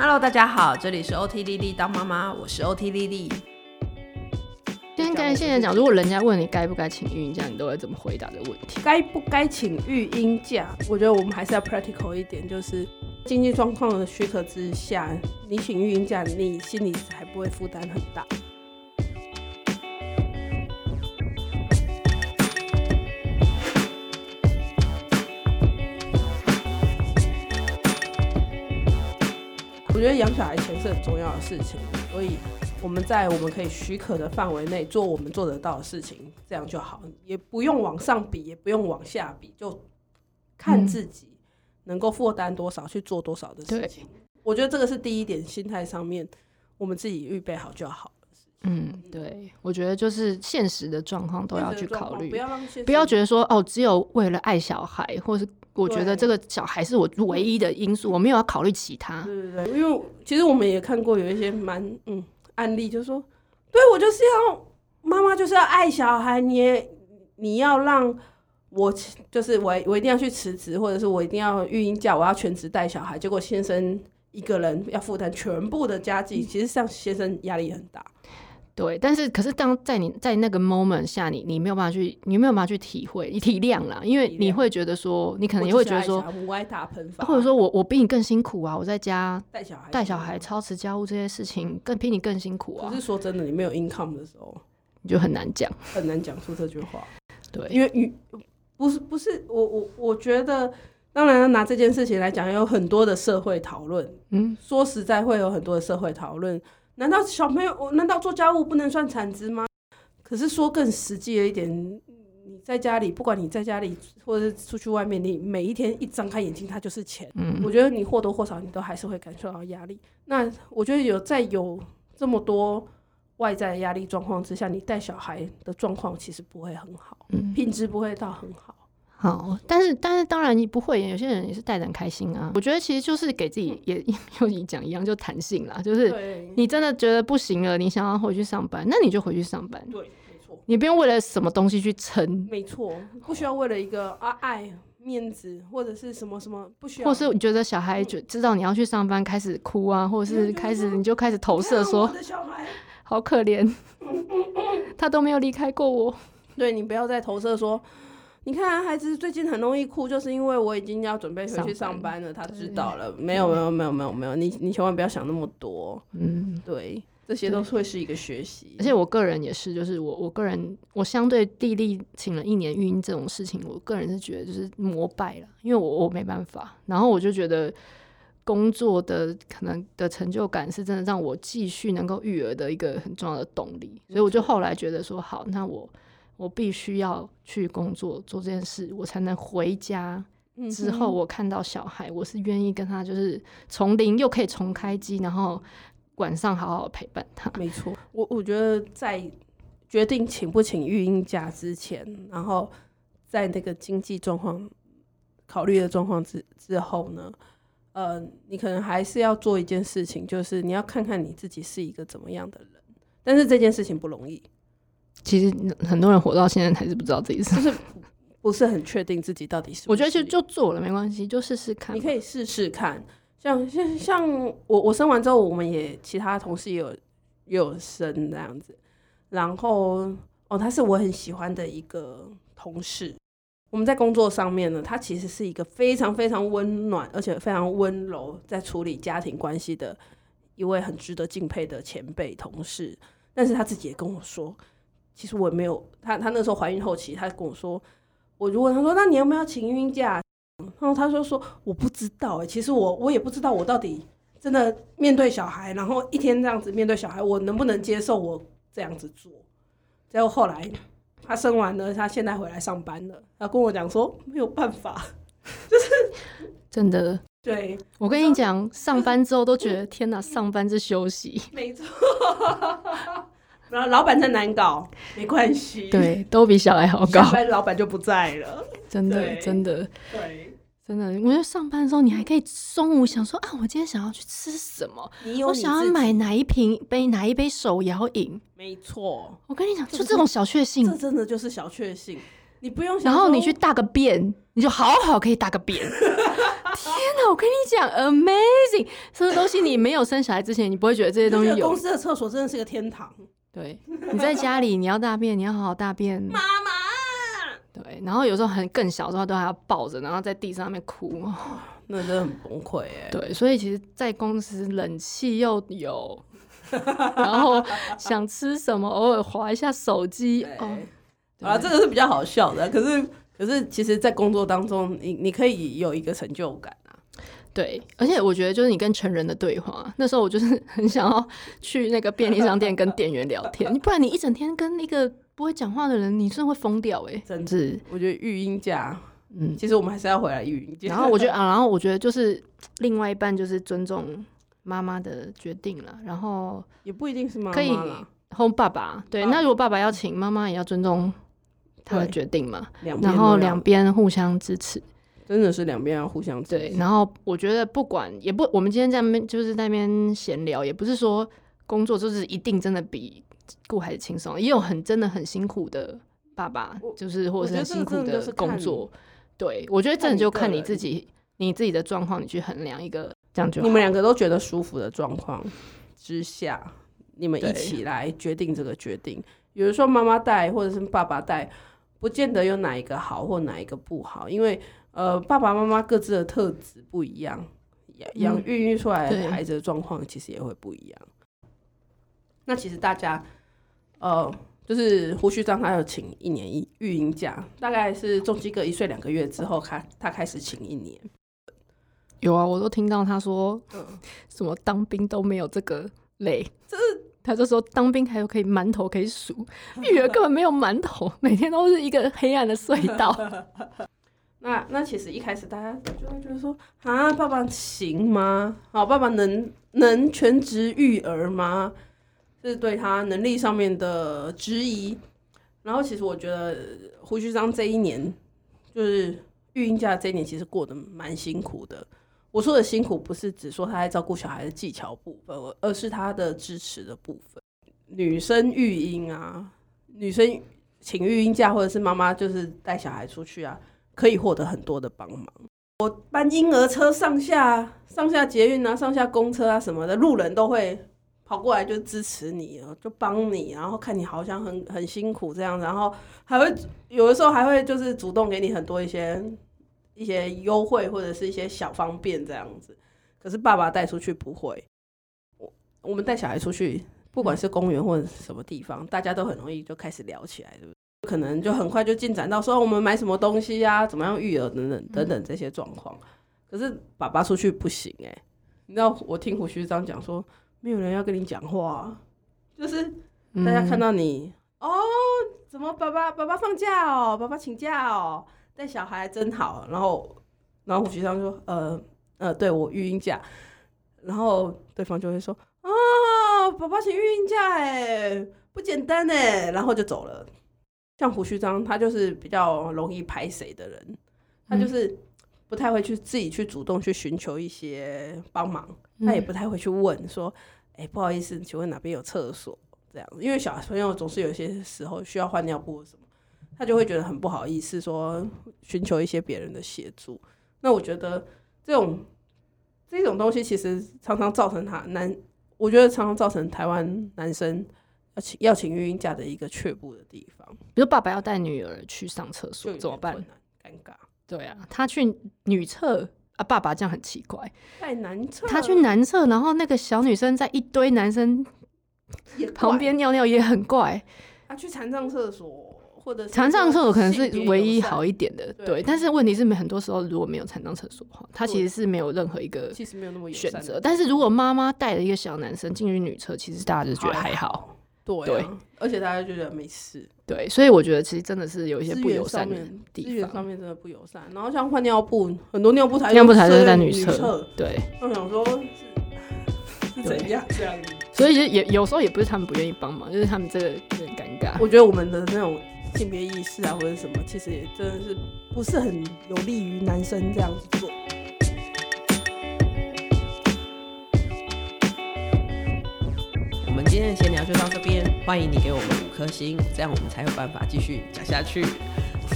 Hello，大家好，这里是 OT 丽丽当妈妈，我是 OT 丽丽。先。跟现在讲，如果人家问你该不该请育婴假，你都会怎么回答的问题？该不该请育婴假？我觉得我们还是要 practical 一点，就是经济状况的许可之下，你请育婴假，你心里还不会负担很大。我觉得养小孩钱是很重要的事情，所以我们在我们可以许可的范围内做我们做得到的事情，这样就好，也不用往上比，也不用往下比，就看自己能够负担多少去做多少的事情。我觉得这个是第一点，心态上面我们自己预备好就好。嗯，对，我觉得就是现实的状况都要去考虑，不要让不要觉得说哦，只有为了爱小孩，或是。我觉得这个小孩是我唯一的因素，我没有要考虑其他。对对对，因为其实我们也看过有一些蛮嗯案例，就是说，对我就是要妈妈就是要爱小孩，你也你要让我就是我我一定要去辞职，或者是我一定要育婴假，我要全职带小孩，结果先生一个人要负担全部的家计，其实像先生压力很大。对，但是可是当在你在那个 moment 下你，你你没有办法去，你没有办法去体会，你体谅啦，因为你会觉得说，你可能也会觉得说，或者说我我比你更辛苦啊，我在家带小孩带小孩操持家务这些事情更比你更辛苦啊。可是说真的，你没有 income 的时候，你就很难讲，很难讲出这句话。对，因为与不是不是我我我觉得，当然要拿这件事情来讲，有很多的社会讨论。嗯，说实在会有很多的社会讨论。难道小朋友，难道做家务不能算产值吗？可是说更实际的一点，你在家里，不管你在家里或者是出去外面，你每一天一张开眼睛，它就是钱。嗯，我觉得你或多或少，你都还是会感受到压力。那我觉得有在有这么多外在压力状况之下，你带小孩的状况其实不会很好，嗯，品质不会到很好。好，但是但是当然你不会，有些人也是带得很开心啊。我觉得其实就是给自己也 又你讲一样，就弹性啦。就是你真的觉得不行了，你想要回去上班，那你就回去上班。对，没错。你不用为了什么东西去撑。没错，不需要为了一个啊爱面子或者是什么什么不需要。或是你觉得小孩就知道你要去上班开始哭啊，或者是开始你就开始投射说，好可怜，他都没有离开过我。对，你不要再投射说。你看，孩子最近很容易哭，就是因为我已经要准备回去上班了。班他知道了，没有，没有，没有，没有，没有。你你千万不要想那么多。嗯，对，这些都会是一个学习。而且我个人也是，就是我我个人，我相对弟弟请了一年育婴这种事情，我个人是觉得就是膜拜了，因为我我没办法。然后我就觉得工作的可能的成就感是真的让我继续能够育儿的一个很重要的动力。所以我就后来觉得说，好，那我。我必须要去工作做这件事，我才能回家。之后我看到小孩，我是愿意跟他就是从零又可以重开机，然后晚上好好陪伴他。没错，我我觉得在决定请不请育婴假之前，然后在那个经济状况考虑的状况之之后呢，呃，你可能还是要做一件事情，就是你要看看你自己是一个怎么样的人。但是这件事情不容易。其实很多人活到现在还是不知道自己是，就是不是很确定自己到底是，是。我觉得就就做了没关系，就试试看。你可以试试看，像像像我我生完之后，我们也其他同事也有也有生这样子。然后哦，他是我很喜欢的一个同事。我们在工作上面呢，他其实是一个非常非常温暖，而且非常温柔，在处理家庭关系的一位很值得敬佩的前辈同事。但是他自己也跟我说。其实我也没有，她她那时候怀孕后期，她跟我说，我如果她说，那你要不要请孕假？然后她说说我不知道哎、欸，其实我我也不知道我到底真的面对小孩，然后一天这样子面对小孩，我能不能接受我这样子做？结果后来她生完了，她现在回来上班了，她跟我讲说没有办法，就是 真的。对，我跟你讲，上班之后都觉得天哪，上班是休息，没错。然后老板再难搞，没关系。对，都比小孩好搞。下班老板就不在了，真的，真的，对，真的。我觉得上班的时候，你还可以中午想说啊，我今天想要去吃什么？你我想要买哪一瓶杯，哪一杯手摇饮？没错，我跟你讲，就这种小确幸，这真的就是小确幸。你不用，然后你去大个便，你就好好可以大个便。天哪，我跟你讲，amazing，这个东西你没有生小孩之前，你不会觉得这些东西有。公司的厕所真的是个天堂。对，你在家里你要大便，你要好好大便。妈妈。对，然后有时候很更小的时候都还要抱着，然后在地上面哭，那真的很崩溃哎。对，所以其实，在公司冷气又有，然后想吃什么，偶尔划一下手机哦。啊，这个是比较好笑的，可是可是其实，在工作当中，你你可以有一个成就感啊。对，而且我觉得就是你跟成人的对话，那时候我就是很想要去那个便利商店跟店员聊天，你不然你一整天跟一个不会讲话的人，你真的会疯掉哎、欸。真是，我觉得育婴假，嗯，其实我们还是要回来育婴假。然后我觉得啊，然后我觉得就是另外一半就是尊重妈妈的决定了，然后也不一定是妈妈可以哄爸爸。对，那如果爸爸要请，妈妈也要尊重。他的决定嘛，然后两边互相支持，真的是两边要互相。对，然后我觉得不管也不，我们今天在那边就是在那边闲聊，也不是说工作就是一定真的比顾孩子轻松，也有很真的很辛苦的爸爸，就是或者是很辛苦的工作。对，我觉得真的就看你自己，你自己的状况，你去衡量一个这样就。你们两个都觉得舒服的状况之下，你们一起来决定这个决定。有的时候妈妈带或者是爸爸带。不见得有哪一个好或哪一个不好，因为呃，爸爸妈妈各自的特质不一样，养养孕育出来的孩子的状况其实也会不一样。嗯、那其实大家呃，就是胡须章他有请一年一育婴假，大概是重基哥一岁两个月之后，他他开始请一年。有啊，我都听到他说，嗯，什么当兵都没有这个累，这是。他就说，当兵还有可以馒头可以数，育儿根本没有馒头，每天都是一个黑暗的隧道。那那其实一开始大家就会觉得说，啊，爸爸行吗？好，爸爸能能全职育儿吗？是对他能力上面的质疑。然后其实我觉得胡须章这一年，就是育婴假这一年，其实过得蛮辛苦的。我说的辛苦不是指说他在照顾小孩的技巧部分，而是他的支持的部分。女生育婴啊，女生请育婴假，或者是妈妈就是带小孩出去啊，可以获得很多的帮忙。我搬婴儿车上下上下捷运啊，上下公车啊什么的，路人都会跑过来就支持你，就帮你，然后看你好像很很辛苦这样，然后还会有的时候还会就是主动给你很多一些。一些优惠或者是一些小方便这样子，可是爸爸带出去不会。我我们带小孩出去，不管是公园或者什么地方，大家都很容易就开始聊起来，对不对？可能就很快就进展到说我们买什么东西呀、啊，怎么样育儿等等等等这些状况。可是爸爸出去不行哎、欸，你知道我听胡须张讲说，没有人要跟你讲话，就是大家看到你、嗯、哦，怎么爸爸爸爸放假哦，爸爸请假哦。带小孩真好，然后，然后胡须张说：“呃，呃，对我育婴假。”然后对方就会说：“啊、哦，宝宝请育婴假，哎，不简单哎。”然后就走了。像胡须章，他就是比较容易排谁的人，他就是不太会去自己去主动去寻求一些帮忙，他也不太会去问说：“哎，不好意思，请问哪边有厕所？”这样子，因为小朋友总是有些时候需要换尿布什么。他就会觉得很不好意思，说寻求一些别人的协助。那我觉得这种这种东西其实常常造成他男，我觉得常常造成台湾男生要请要请育婴假的一个却步的地方。比如爸爸要带女儿去上厕所怎么办？尴尬。对啊，他去女厕啊，爸爸这样很奇怪。带男厕，他去男厕，然后那个小女生在一堆男生旁边尿尿也很怪。他去残障厕所或者。残障厕所可能是唯一好一点的，对，对。但是问题是，很多时候如果没有残障厕所的话，他其实是没有任何一个其实没有那么选择。但是如果妈妈带了一个小男生进去女厕，其实大家就觉得还好，对，对，而且大家就觉得没事，对。所以我觉得其实真的是有一些不友善的地方，资源上面真的不友善。然后像换尿布，很多尿布台尿布台都是在女厕，对。我想说是是怎样这样子？所以其实也有时候也不是他们不愿意帮忙，就是他们这个有点尴尬。我觉得我们的那种。性别意识啊，或者什么，其实也真的是不是很有利于男生这样子做。今天的闲聊就到这边，欢迎你给我们五颗星，这样我们才有办法继续讲下去。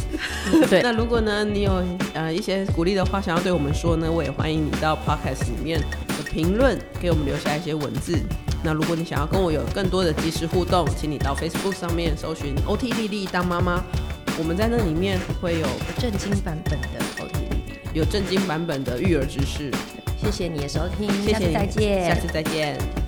对，那如果呢，你有呃一些鼓励的话想要对我们说呢，我也欢迎你到 Podcast 里面的评论给我们留下一些文字。那如果你想要跟我有更多的即时互动，请你到 Facebook 上面搜寻 OT 莉莉当妈妈，我们在那里面会有正经版本的 OT 莉莉，有正经版本的育儿知识。谢谢你的收听，谢谢你，下次再见，下次再见。